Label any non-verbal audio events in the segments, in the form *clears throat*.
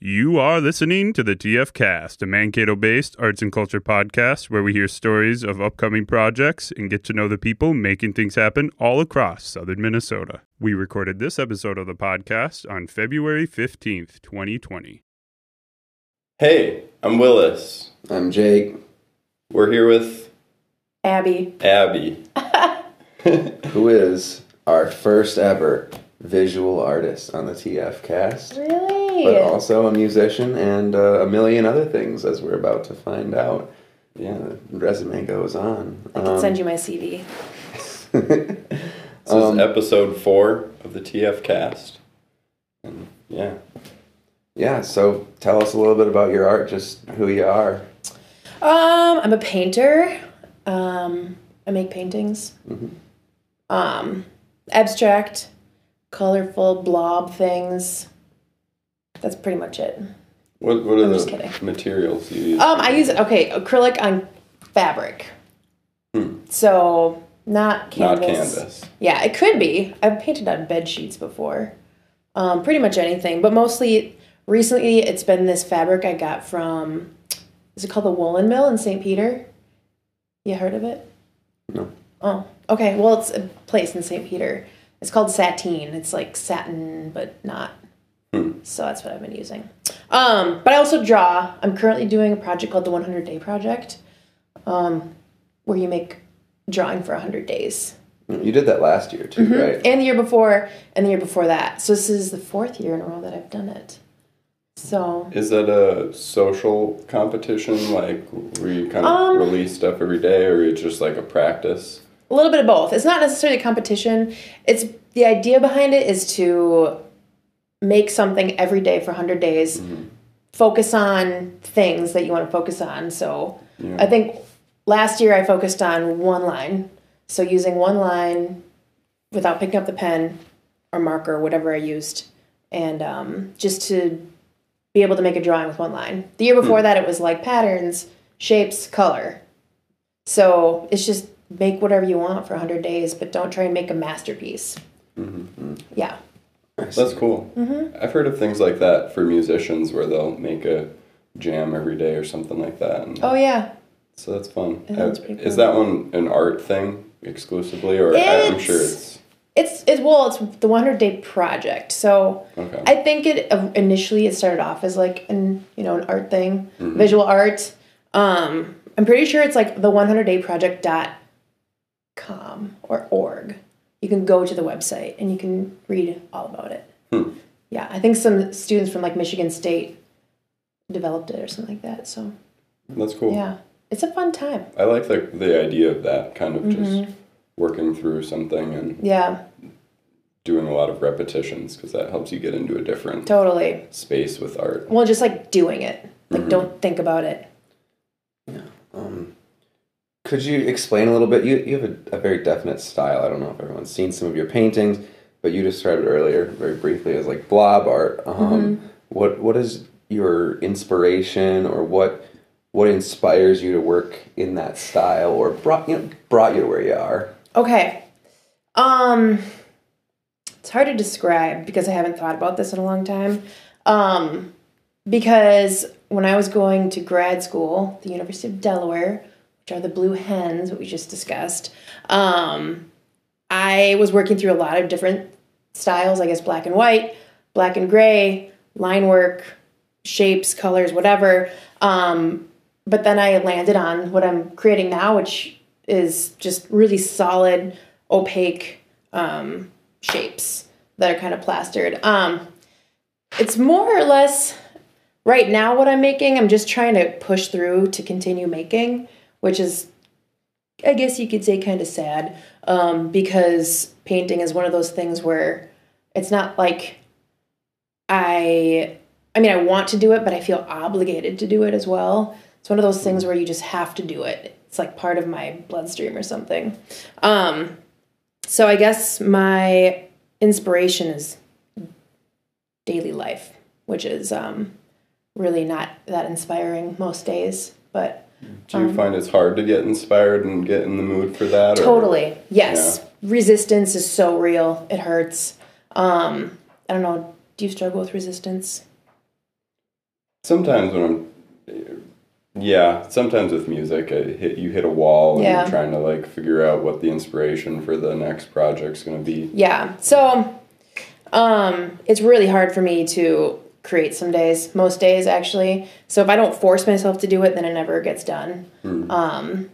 You are listening to the TF Cast, a Mankato based arts and culture podcast where we hear stories of upcoming projects and get to know the people making things happen all across southern Minnesota. We recorded this episode of the podcast on February 15th, 2020. Hey, I'm Willis. I'm Jake, We're here with Abby. Abby. *laughs* who is our first ever visual artist on the TF cast, Really? But also a musician and uh, a million other things, as we're about to find out. Yeah, the resume goes on. I can send you my CD. *laughs* This Um, is episode four of the TF cast. And yeah. yeah, so tell us a little bit about your art, just who you are. Um, I'm a painter. Um, I make paintings. Mm-hmm. Um, abstract, colorful blob things. That's pretty much it. What what are I'm the materials you use? Um, I use okay acrylic on fabric. Hmm. So not canvas. Not canvas. canvas. Yeah, it could be. I've painted on bed sheets before. Um, pretty much anything, but mostly recently it's been this fabric I got from. Is it called the Woolen Mill in St. Peter? You heard of it? No. Oh, okay. Well, it's a place in St. Peter. It's called Sateen. It's like satin, but not. So that's what I've been using. Um, but I also draw. I'm currently doing a project called the 100 Day Project, um, where you make drawing for 100 days. You did that last year too, right? And the year before, and the year before that. So this is the fourth year in a row that I've done it. So Is that a social competition? Like where you kind of Um, release stuff every day or it's just like a practice? a little bit of both. It's not necessarily a competition. It's the idea behind it is to make something every day for 100 days. Mm-hmm. Focus on things that you want to focus on. So I think last year I focused on one line. So using one line without picking up the pen or marker, whatever I used, and um, just to be able to make a drawing with one line. The year before hmm. that, it was like patterns, shapes, color. So it's just make whatever you want for 100 days, but don't try and make a masterpiece. Mm-hmm. Mm-hmm. Yeah. That's cool. Mm-hmm. I've heard of things like that for musicians where they'll make a jam every day or something like that. And Oh, yeah. So that's fun. Yeah, that's Is cool. that one an art thing exclusively, or I- I'm sure It's- it's It's, it's well, it's the 100 day project. So okay. I think it uh, initially it started off as like an you know an art thing, visual art. Um, I'm pretty sure it's like the 100 day project dot com or org. You can go to the website and you can read all about it. Yeah, I think some students from like Michigan State developed it or something like that. So that's cool. yeah, it's a fun time. I like the the idea of that kind of Mm-hmm. just working through something and Yeah, doing a lot of repetitions because that helps you get into a different totally. space with art. Well, just like doing it. Like don't think about it. Yeah. Um, could you explain a little bit? You, you have a, a very definite style. I don't know if everyone's seen some of your paintings, but you described it earlier very briefly as like blob art. Um, What what is your inspiration, or what what inspires you to work in that style, or brought you know brought you to where you are? Okay. Um it's hard to describe because I haven't thought about this in a long time. Um because when I was going to grad school, the University of Delaware, are the blue hens that we just discussed, um I was working through a lot of different styles, I guess black and white, black and gray, line work, shapes, colors, whatever. Um but then I landed on what I'm creating now, which is just really solid, opaque um, shapes that are kind of plastered. Um, it's more or less right now what I'm making. I'm just trying to push through to continue making, which is, I guess you could say, kind of sad um, because painting is one of those things where it's not like I I mean, I want to do it, but I feel obligated to do it as well. It's one of those things where you just have to do it. It's like part of my bloodstream or something. Um, so I guess my inspiration is daily life, which is um, really not that inspiring most days, but Do you find it's hard to get inspired and get in the mood for that? or- totally yes. Resistance is so real; it hurts. Um, I don't know. Do you struggle with resistance? Sometimes when I'm, yeah, sometimes with music, I hit you hit a wall and Yeah. you're trying to like figure out what the inspiration for the next project's gonna be. Yeah. So um it's really hard for me to create some days, most days actually. So if I don't force myself to do it, then it never gets done. Um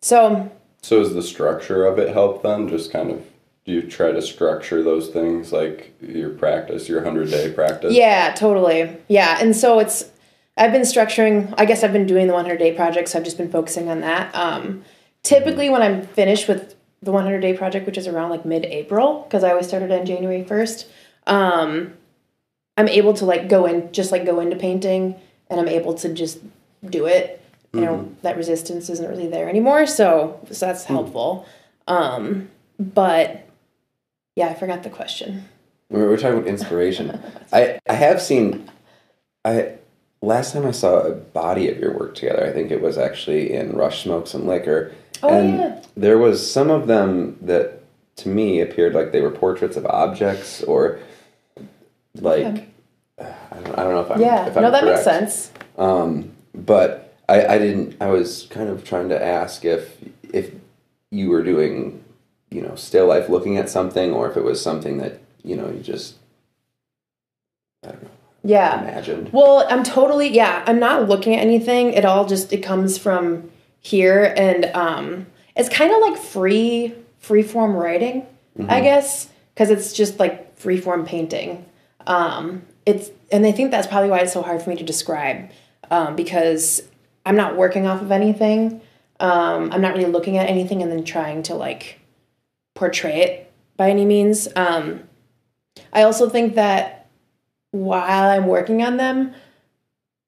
so So does the structure of it help then? Just kind of do you try to structure those things like your practice, your hundred day practice? yeah, totally. Yeah. And so it's I've been structuring I guess I've been doing the 100 day project, so I've just been focusing on that. Um typically when I'm finished with the 100 day project, which is around like mid-April, because I always started on January 1st, um, I'm able to like go in, just like go into painting, and I'm able to just do it. You know, that resistance isn't really there anymore, so, so that's helpful. Um, but yeah, I forgot the question. We We're talking about inspiration. *laughs* I I have seen. I last time I saw a body of your work together, I think it was actually in Rush Smoke Some Liquor, Oh, and yeah. there was some of them that to me appeared like they were portraits of objects or like Okay. I, don't, I don't know if I'm Yeah, if I'm no, that makes sense. Um, but I, I didn't. I was kind of trying to ask if if you were doing, you know, still life, looking at something, or if it was something that you know you just I don't know Yeah. imagined. Well, I'm totally yeah. I'm not looking at anything. It all just it comes from here, and um, it's kind of like free free form writing, I guess, because it's just like free form painting. Um, it's and I think that's probably why it's so hard for me to describe um, because I'm not working off of anything. Um, I'm not really looking at anything and then trying to like portray it by any means. Um, I also think that while I'm working on them,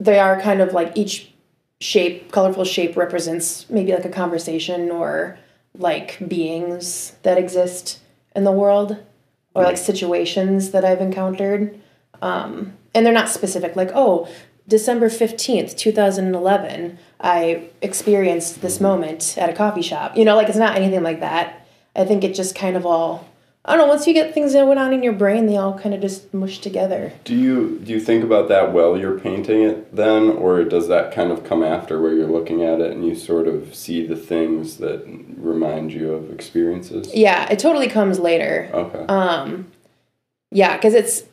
they are kind of like each shape, colorful shape represents maybe like a conversation or like beings that exist in the world or like situations that I've encountered. Um, and they're not specific, like, oh, December 15th, 2011, I experienced this moment at a coffee shop. You know, like it's not anything like that. I think it just kind of all, I don't know, once you get things that went on in your brain, they all kind of just mush together. Do you do you think about that while you're painting it then, or does that kind of come after where you're looking at it and you sort of see the things that remind you of experiences? Yeah, it totally comes later. Okay. Um, yeah, because it's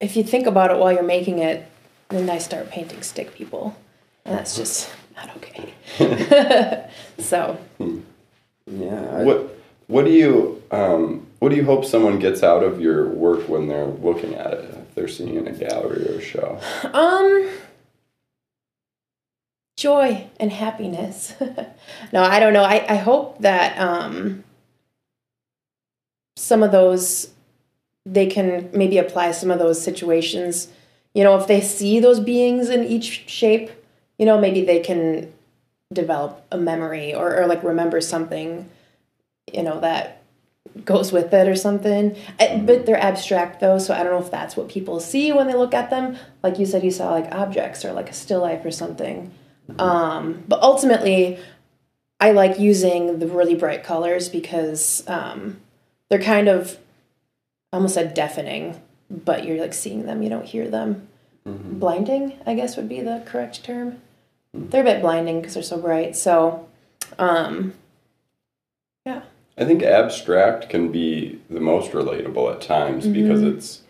if you think about it while you're making it, then I start painting stick people, and that's just not okay. *laughs* *laughs* so Yeah. I, what what do you um, what do you hope someone gets out of your work when they're looking at it? If they're seeing in a gallery or a show? Um, joy and happiness. *laughs* no, I don't know. I, I hope that um, some of those, they can maybe apply some of those situations. You know, if they see those beings in each shape, you know, maybe they can develop a memory or, or like remember something, you know, that goes with it or something. I, but they're abstract though, so I don't know if that's what people see when they look at them. Like you said, you saw like objects or like a still life or something. Um, but ultimately, I like using the really bright colors because um, they're kind of I almost said deafening, but you're like seeing them, you don't hear them. Blinding, I guess would be the correct term. They're a bit blinding because they're so bright. So, um. I think abstract can be the most relatable at times because it's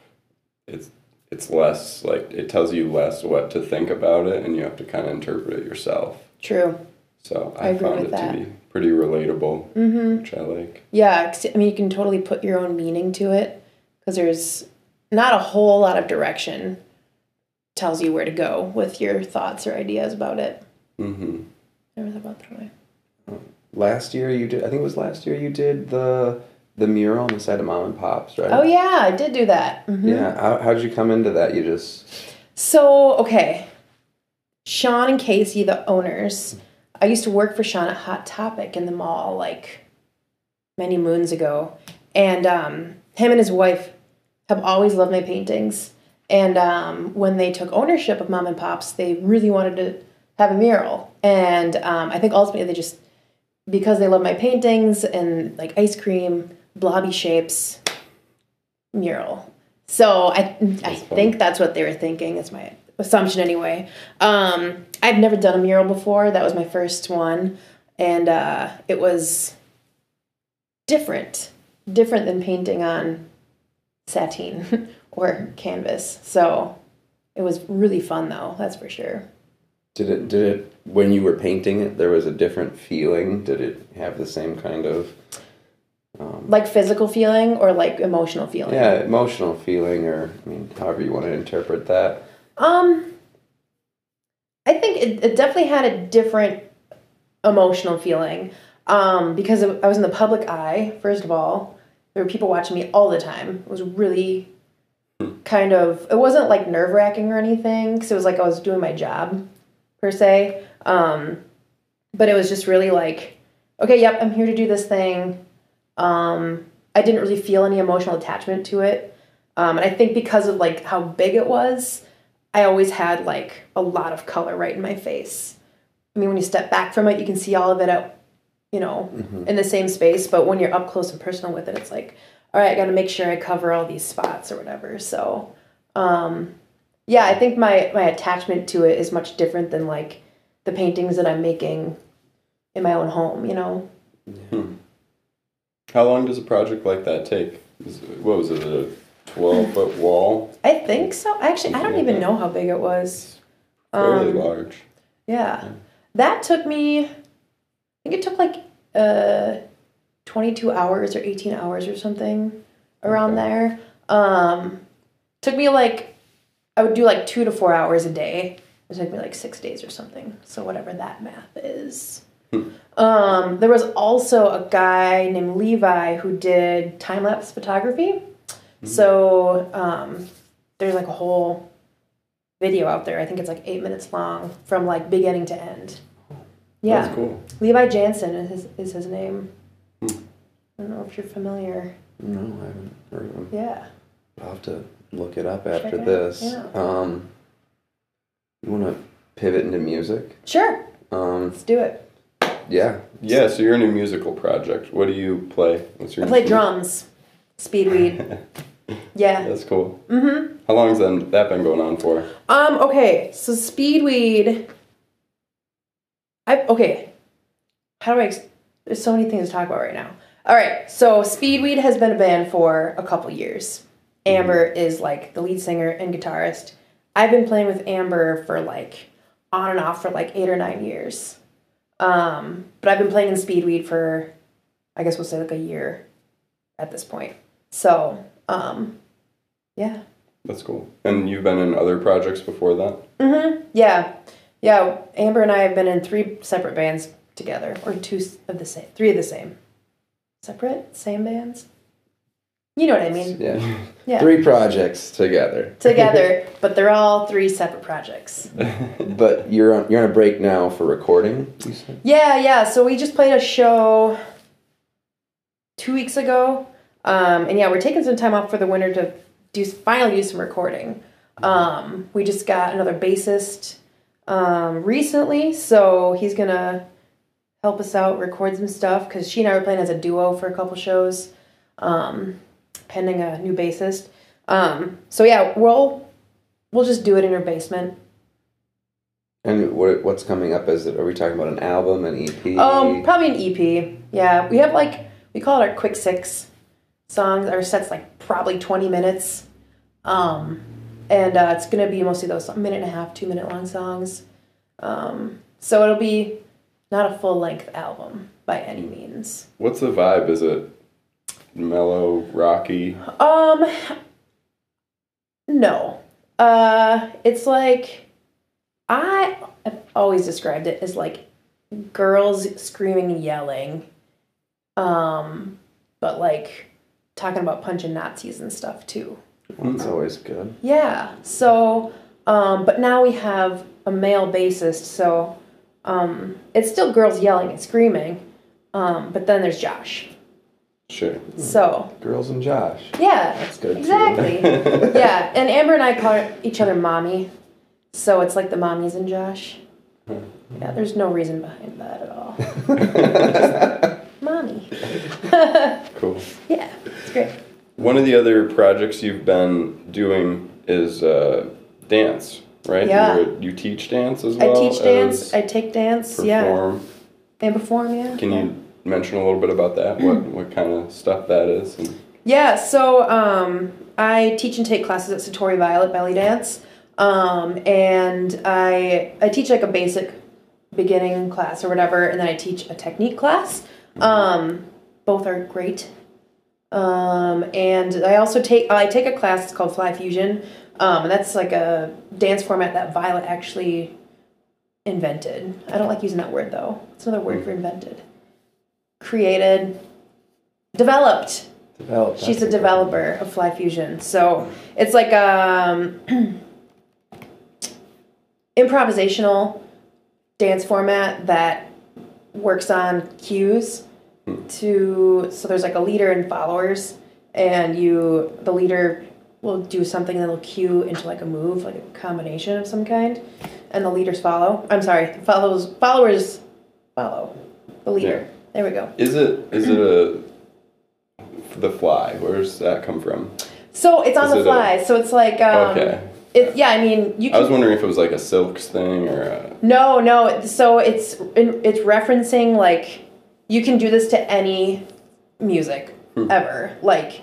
it's it's less like it tells you less what to think about it and you have to kind of interpret it yourself. True. So I I, found it that. to be pretty relatable, mm-hmm. which I like. Yeah, 'cause, I mean, you can totally put your own meaning to it because there's not a whole lot of direction. Tells you where to go with your thoughts or ideas about it. hmm Never thought about that way. Last year you did. I think it was last year you did the the mural on the side of Mom and Pops, right? Oh yeah, I did do that. Mhm. Yeah. How how did you come into that? You just So okay, Sean and Casey, the owners. I used to work for Sean at Hot Topic in the mall like many moons ago, and um, him and his wife have always loved my paintings. And um, when they took ownership of Mom and Pops, they really wanted to have a mural. And um, I think ultimately they just because they love my paintings and like ice cream, blobby shapes, mural. So I I think that's what they were thinking. It's my assumption anyway. Um, I've never done a mural before. That was my first one, and uh, it was different, different than painting on sateen *laughs* or canvas. So it was really fun, though. That's for sure. Did it? Did it? When you were painting it, there was a different feeling. Did it have the same kind of? Like physical feeling or like emotional feeling. Yeah, emotional feeling, or I mean, however you want to interpret that. Um, I think it, it definitely had a different emotional feeling um, because I was in the public eye. First of all, there were people watching me all the time. It was really kind of. It wasn't like nerve wracking or anything because it was like I was doing my job per se. Um, but it was just really like, okay, yep, I'm here to do this thing. Um, I didn't really feel any emotional attachment to it. Um, and I think because of like how big it was, I always had like a lot of color right in my face. I mean, when you step back from it, you can see all of it out, you know, in the same space. But when you're up close and personal with it, it's like, all right, I got to make sure I cover all these spots or whatever. So, um, yeah, I think my my attachment to it is much different than like the paintings that I'm making in my own home. You know. How long does a project like that take? What was it, a 12 foot wall? I think so. Actually, I don't even know how big it was. Fairly Um, large. Yeah. That took me, I think it took like uh, 22 hours or 18 hours or something around Okay. there. Um, took me like, I would do like two to four hours a day. It took me like six days or something. So whatever that math is. Um, there was also a guy named Levi who did time lapse photography. So um, there's like a whole video out there. I think it's like eight minutes long from like beginning to end. Yeah, That's cool. Levi Jansen is his, is his name. I don't know if you're familiar. No, I haven't heard of them. Yeah. I'll have to look it up after it this. yeah. Um, you want to pivot into music? Sure. Um, Let's do it. yeah. Yeah, so you're in a musical project. What do you play? What's your I play drums. Speedweed. *laughs* Yeah. That's cool. Mm-hmm. How long has that that been going on for? Um, okay, so Speedweed. I okay. How do I? There's so many things to talk about right now. All right, so Speedweed has been a band for a couple years. Amber is like the lead singer and guitarist. I've been playing with Amber for like on and off for like eight or nine years. Um, but I've been playing in Speedweed for, I guess we'll say like a year at this point. So, um, yeah. That's cool. And you've been in other projects before that? Mm hmm. Yeah, yeah. Amber and I have been in three separate bands together, or two of the same, three of the same, separate, same bands. You know what I mean? Yeah. Yeah, Three projects together. together, *laughs* but they're all three separate projects. *laughs* But you're on you're on a break now for recording. Yeah, yeah. So we just played a show two weeks ago, um, and yeah, we're taking some time off for the winter to do finally do some recording. Um, we just got another bassist um, recently, so he's gonna help us out, record some stuff because she and I were playing as a duo for a couple shows, um, pending a new bassist. Um, so yeah, we'll we'll just do it in her basement. And what what's coming up? Is it? Are we talking about an album, an EP? Um, probably an EP. Yeah, we have like we call it our quick six songs. Our set's like probably twenty minutes, um, and uh, it's gonna be mostly those minute and a half, two minute long songs. Um, so it'll be not a full length album by any means. What's the vibe? Is it mellow, rocky? Um, no. Uh, it's like I have always described it as like girls screaming and yelling, um, but like talking about punching Nazis and stuff too. That's always good. Yeah. So, um, but now we have a male bassist, so um, it's still girls yelling and screaming, um, but then there's Josh. Sure. So Girls and Josh. yeah, That's good. Exactly. *laughs* yeah, and Amber and I call each other mommy, so it's like the mommies and Josh. Yeah, there's no reason behind that at all. Just *laughs* mommy. *laughs* Cool. yeah, it's great. One of the other projects you've been doing is uh, dance. right? Yeah. You're, you teach dance as well. I teach dance. I take dance. Yeah, perform. and perform. Yeah. Can yeah. you mention a little bit about that? what what kind of stuff that is? And, Yeah, so um, I teach and take classes at Satori Violet Belly Dance, um, and I I teach like a basic beginning class or whatever, and then I teach a technique class. Um, both are great. Um, and I also take I take a class it's called Fly Fusion, um, and that's like a dance format that Violet actually invented. I don't like using that word though. It's another word for invented. Created, developed. Developed. She's a developer of Fly Fusion. So it's like um *clears throat* improvisational dance format that works on cues to so there's like a leader and followers and you the leader will do something that'll cue into like a move like a combination of some kind and the leaders follow i'm sorry follows followers follow the leader there we go is it is it a the fly? Where does that come from? so it's on Is the it a- fly so it's like um okay. it, yeah i mean you I was wondering if it was like a silks thing or a, No, no. So it's it's referencing like you can do this to any music ever. Like,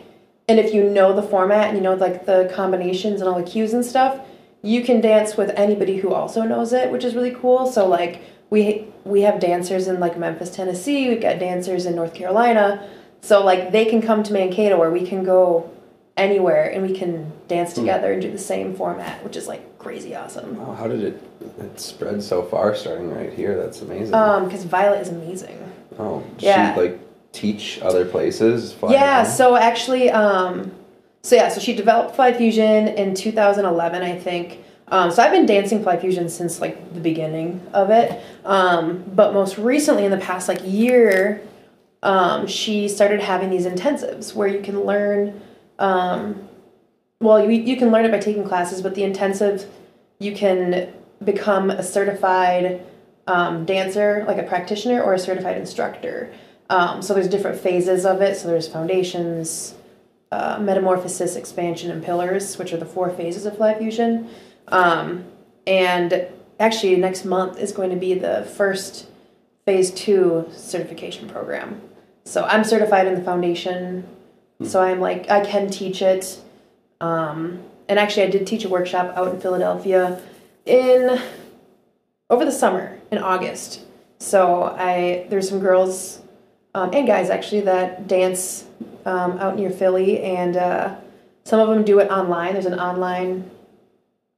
and if you know the format and you know like the combinations and all the cues and stuff, you can dance with anybody who also knows it, which is really cool. So like we we have dancers in like Memphis, Tennessee. We've got dancers in North Carolina. So like they can come to Mankato or we can go anywhere and we can dance together and do the same format, which is like crazy awesome. Wow, how did it it spread so far starting right here? That's amazing. Um, because Violet is amazing. oh, yeah. she like teach other places? Yeah, around? so actually, um, so yeah, so she developed Fly Fusion in 2011, I think. Um, so I've been dancing Fly Fusion since like the beginning of it. Um, but most recently, in the past like year, um, she started having these intensives where you can learn. Um, well, you, you can learn it by taking classes, but the intensive, you can become a certified um, dancer, like a practitioner, or a certified instructor. Um, so there's different phases of it. So there's foundations, uh, metamorphosis, expansion, and pillars, which are the four phases of fly fusion. Um, and actually, next month is going to be the first phase two certification program. So I'm certified in the foundation. So I'm like I can teach it. Um, and actually, I did teach a workshop out in Philadelphia in over the summer in August. So I there's some girls um, and guys actually that dance um, out near Philly, and uh, some of them do it online. There's an online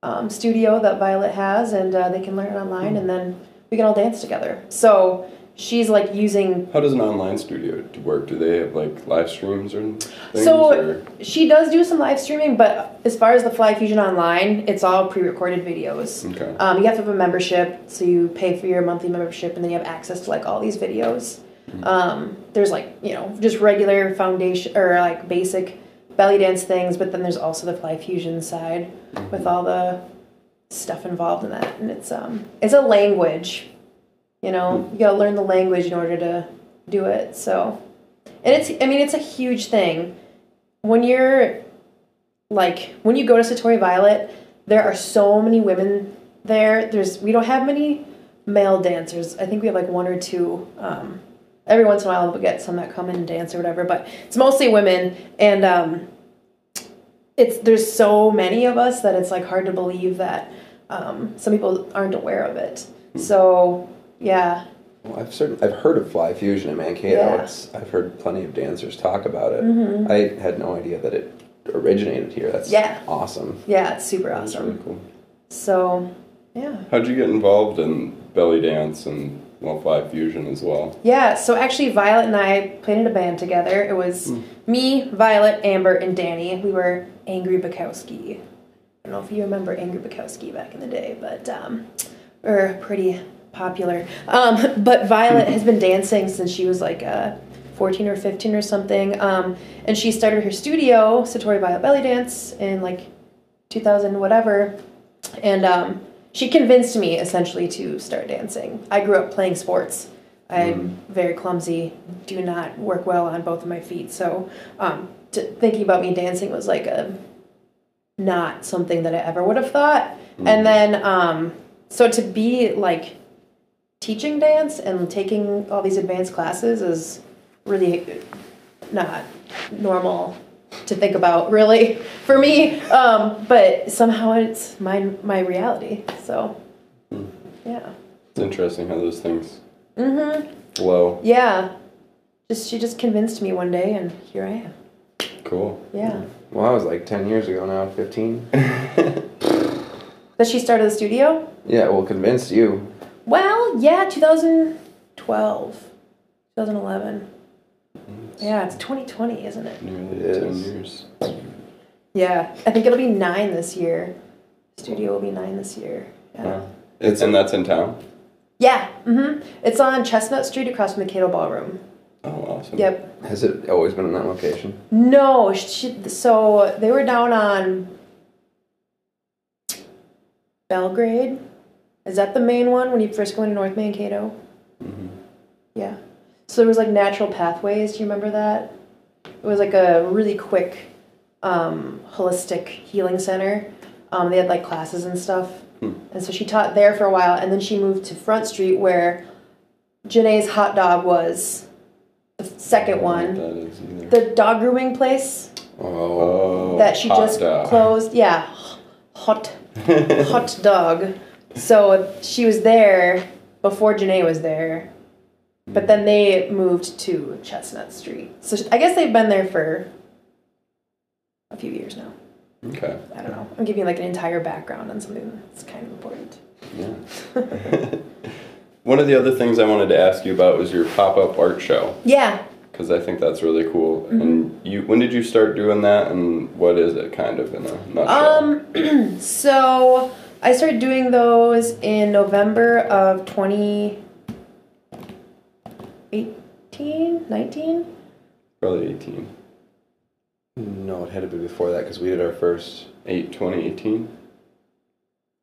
um, studio that Violet has, and uh, they can learn it online, and then we can all dance together. So she's like using how does an online studio work? Do they have like live streams or things? So or? she does do some live streaming, but as far as the Fly Fusion Online, it's all pre-recorded videos. Okay. Um, you have to have a membership, so you pay for your monthly membership, and then you have access to like all these videos. Um, there's like you know just regular foundation or like basic belly dance things, but then there's also the Fly Fusion side with all the stuff involved in that, and it's um it's a language. You know, you gotta learn the language in order to do it. So, and it's I mean it's a huge thing when you're like when you go to Satori Violet, there are so many women there. There's we don't have many male dancers. I think we have like one or two. Um, every once in a while we'll get some that come in and dance or whatever, but it's mostly women. And um, it's there's so many of us that it's like hard to believe that um, some people aren't aware of it. So yeah, Well, I've certain I've heard of Fly Fusion in Mankato. Yeah. It's, I've heard plenty of dancers talk about it. Mhm. I had no idea that it originated here. That's Yeah. awesome. yeah, it's super That's really awesome. cool. So yeah. How'd you get involved in belly dance and well fly fusion as well? Yeah, so actually, Violet and I played in a band together. It was me, Violet, Amber, and Danny. We were Angry Bukowski. I don't know if you remember Angry Bukowski back in the day, but um, we we're pretty popular. Um, but Violet has been dancing since she was like uh, 14 or 15 or something. Um, and she started her studio, Satori Violet Belly Dance, in like 2000 whatever. And um, she convinced me essentially to start dancing. I grew up playing sports. I'm very clumsy, do not work well on both of my feet. So um, to, thinking about me dancing was like a not something that I ever would have thought. And then, um, so to be like teaching dance and taking all these advanced classes is really not normal to think about, really, for me. Um, but somehow it's my my reality. So, yeah. It's interesting how those things Mm-hmm. flow. Yeah. Just she just convinced me one day, and here I am. Cool. Yeah. Well, I was like 10 years ago now, 15. *laughs* That she started the studio. Yeah, well, convinced you. Well, yeah, 2012, 2011. Yeah, it's 2020, isn't it? Nearly It 10 is. years. Yeah, I think it'll be nine this year. Studio will be nine this year. Yeah. Wow. It's, and that's in town? Yeah. Mm-hmm. It's on Chestnut Street across from the Kato Ballroom. Oh, awesome. Yep. Has it always been in that location? No, she, so they were down on Belgrade. Is that the main one when you first go into North Mankato? hmm Yeah. So there was like natural pathways. Do you remember that? It was like a really quick, um, holistic healing center. Um, they had like classes and stuff. Hmm. And so she taught there for a while, and then she moved to Front Street where Janae's hot dog was the second one. That is either. The dog grooming place oh, that she just dog. closed. Yeah, hot, hot *laughs* dog. So she was there before Janae was there, but then they moved to Chestnut Street. So I guess they've been there for a few years now. Okay. I don't know. I'm giving you like an entire background on something that's kind of important. Yeah. *laughs* One of the other things I wanted to ask you about was your pop-up art show Yeah. because I think that's really cool. Mm-hmm. And you, when did you start doing that, and what is it, kind of in a nutshell? Um. *clears throat* so I started doing those in November of 2018, 19. Probably 18, No, it had to be before that because we did our first. 8, 2018.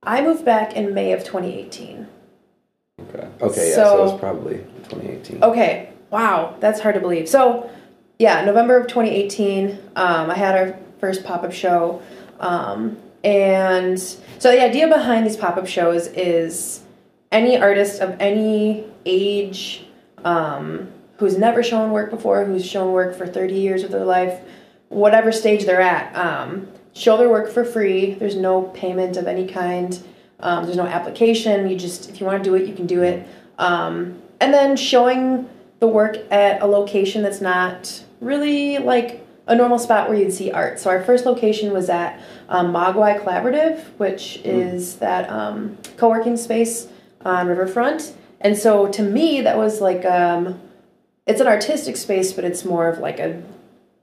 I moved back in May of 2018. Okay. Okay, yeah, so, So- it was probably 2018. Okay, wow, that's hard to believe. So, yeah, November of 2018, um, I had our first pop up show. Um, and so, the idea behind these pop up shows is any artist of any age um, who's never shown work before, who's shown work for 30 years of their life, whatever stage they're at, um, show their work for free. There's no payment of any kind. Um, there's no application. You just, if you want to do it, you can do it. Um, and then showing the work at a location that's not really like a normal spot where you'd see art. So our first location was at um, Mogwai Collaborative, which is that um, co-working space on Riverfront. And so to me, that was like um, it's an artistic space, but it's more of like a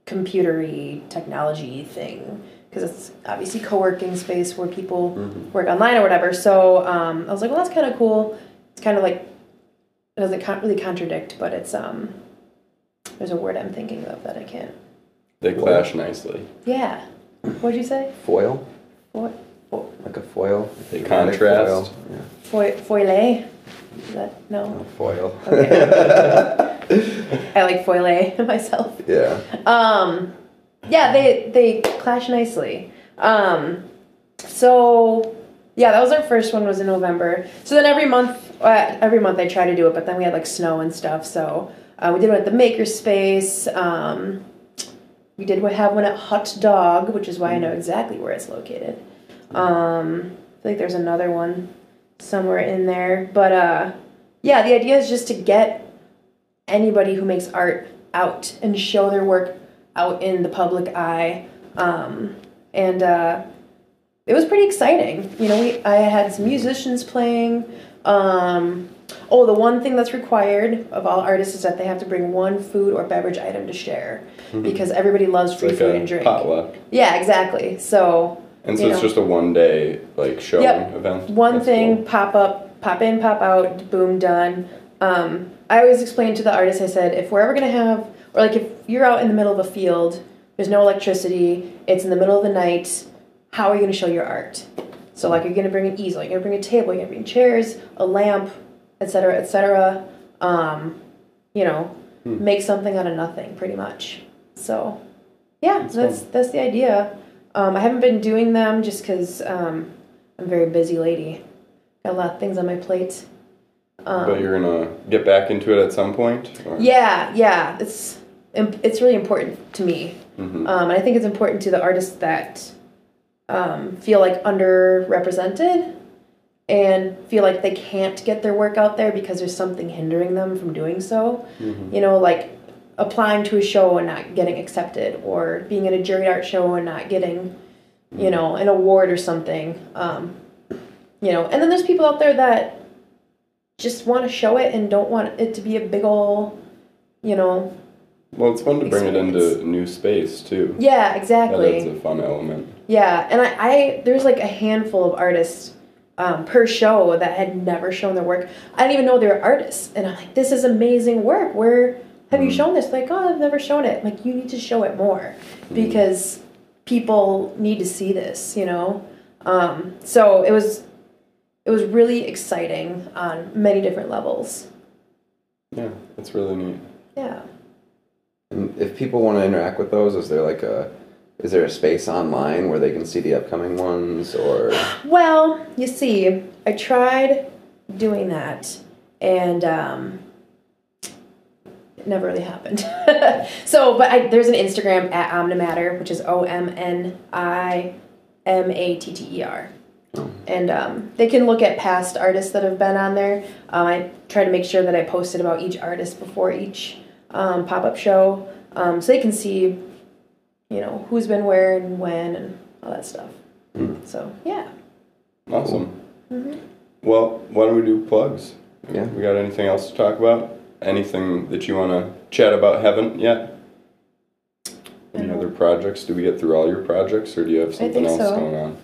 computery technology thing because it's obviously co-working space where people work online or whatever. So um, I was like, well, that's kind of cool. It's kind of like it doesn't con- really contradict, but it's um, there's a word I'm thinking of that I can't. They clash nicely. Yeah, what'd you say? Foil? What? Fo- Like a foil? They contrast. Foil. Yeah. Foy- foile? Is that no? No, foil. *laughs* I like foile *laughs* myself. yeah. Um, yeah, they they clash nicely. Um, so yeah, that was our first one. Was in November. So then every month, uh, every month I try to do it, but then we had like snow and stuff. So uh, we did one at the Makerspace. Um, we did have one at Hot Dog, which is why I know exactly where it's located. Um, I feel like there's another one somewhere in there, but uh, yeah, the idea is just to get anybody who makes art out and show their work out in the public eye. Um, and uh, it was pretty exciting. You know, we I had some musicians playing. Um, oh, the one thing that's required of all artists is that they have to bring one food or beverage item to share because everybody loves free like food and drink. potluck. Yeah, exactly. So And so You it's know. just a one day like show Yep. event. one That's thing, cool. pop up, pop in, pop out, boom, done. Um, I always explain to the artist, I said, if we're ever gonna have, or like if you're out in the middle of a field, there's no electricity, it's in the middle of the night, how are you gonna show your art? So like, you're gonna bring an easel, you're gonna bring a table, you're gonna bring chairs, a lamp, etc., etc. Um, you know, Hmm. make something out of nothing, pretty much. So, yeah, That's that's that's the idea. Um, I haven't been doing them just because um, I'm a very busy lady. Got a lot of things on my plate. Um, but you're gonna get back into it at some point. Or? Yeah, yeah, it's it's really important to me, Mhm. um, and I think it's important to the artists that um, feel like underrepresented and feel like they can't get their work out there because there's something hindering them from doing so. You know, like applying to a show and not getting accepted, or being at a jury art show and not getting, you know, an award or something. Um, you know, and then there's people out there that just want to show it and don't want it to be a big ol' you know Well, it's fun to bring it into new space too. yeah That exactly adds a fun element. yeah and I, I there's like a handful of artists um, per show that had never shown their work i didn't even know they were artists and i'm like this is amazing work where have you shown this? Like oh i've never shown it. Like you need to show it more because people need to see this you know? Um, so it was it was really exciting on many different levels. Yeah, that's really neat. yeah. And if people want to interact with those, is there like a is there a space online where they can see the upcoming ones or? Well, you see, I tried doing that, and um, never really happened. *laughs* so, but I, there's an Instagram at Omnimatter, which is O M N I M A T T E R. And um, they can look at past artists that have been on there. Um, I try to make sure that I posted about each artist before each um, pop up show, um, so they can see, you know, who's been where and when and all that stuff. So yeah. Awesome. Well, why don't we do plugs? Yeah. We got anything else to talk about? Anything that you want to chat about haven't yet? Any other projects? Do we get through all your projects, or do you have something else so. going on?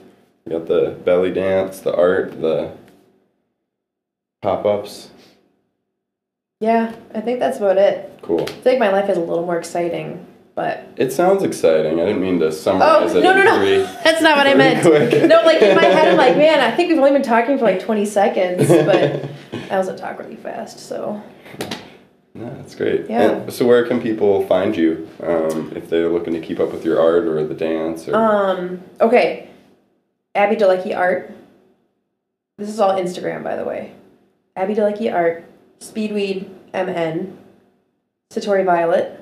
You got the belly dance, the art, the pop ups. Yeah, I think that's about it. Cool. I like my life is a little more exciting, but It sounds exciting. I didn't mean to summarize oh it no no no, three. *laughs* that's not what I meant. No, like in my head, I'm like, man, I think we've only been talking for like 20 seconds, but *laughs* I also talk really fast, so Yeah, that's great. Yeah. And so, where can people find you um, if they're looking to keep up with your art or the dance? Or um okay, Abby Daleki art. This is all Instagram, by the way. Abby Daleki art, Speedweed MN, Satori Violet,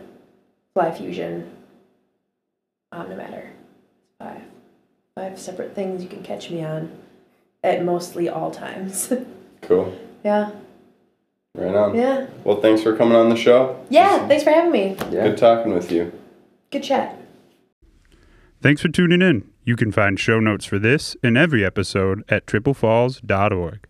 Fly Fusion, Omnimatter. Five, five separate things you can catch me on, at mostly all times. *laughs* cool. Yeah, Right on. yeah, Well, thanks for coming on the show. yeah. Thanks for having me. yeah. Good talking with you. Good chat. Thanks for tuning in. You can find show notes for this and every episode at triplefalls.org.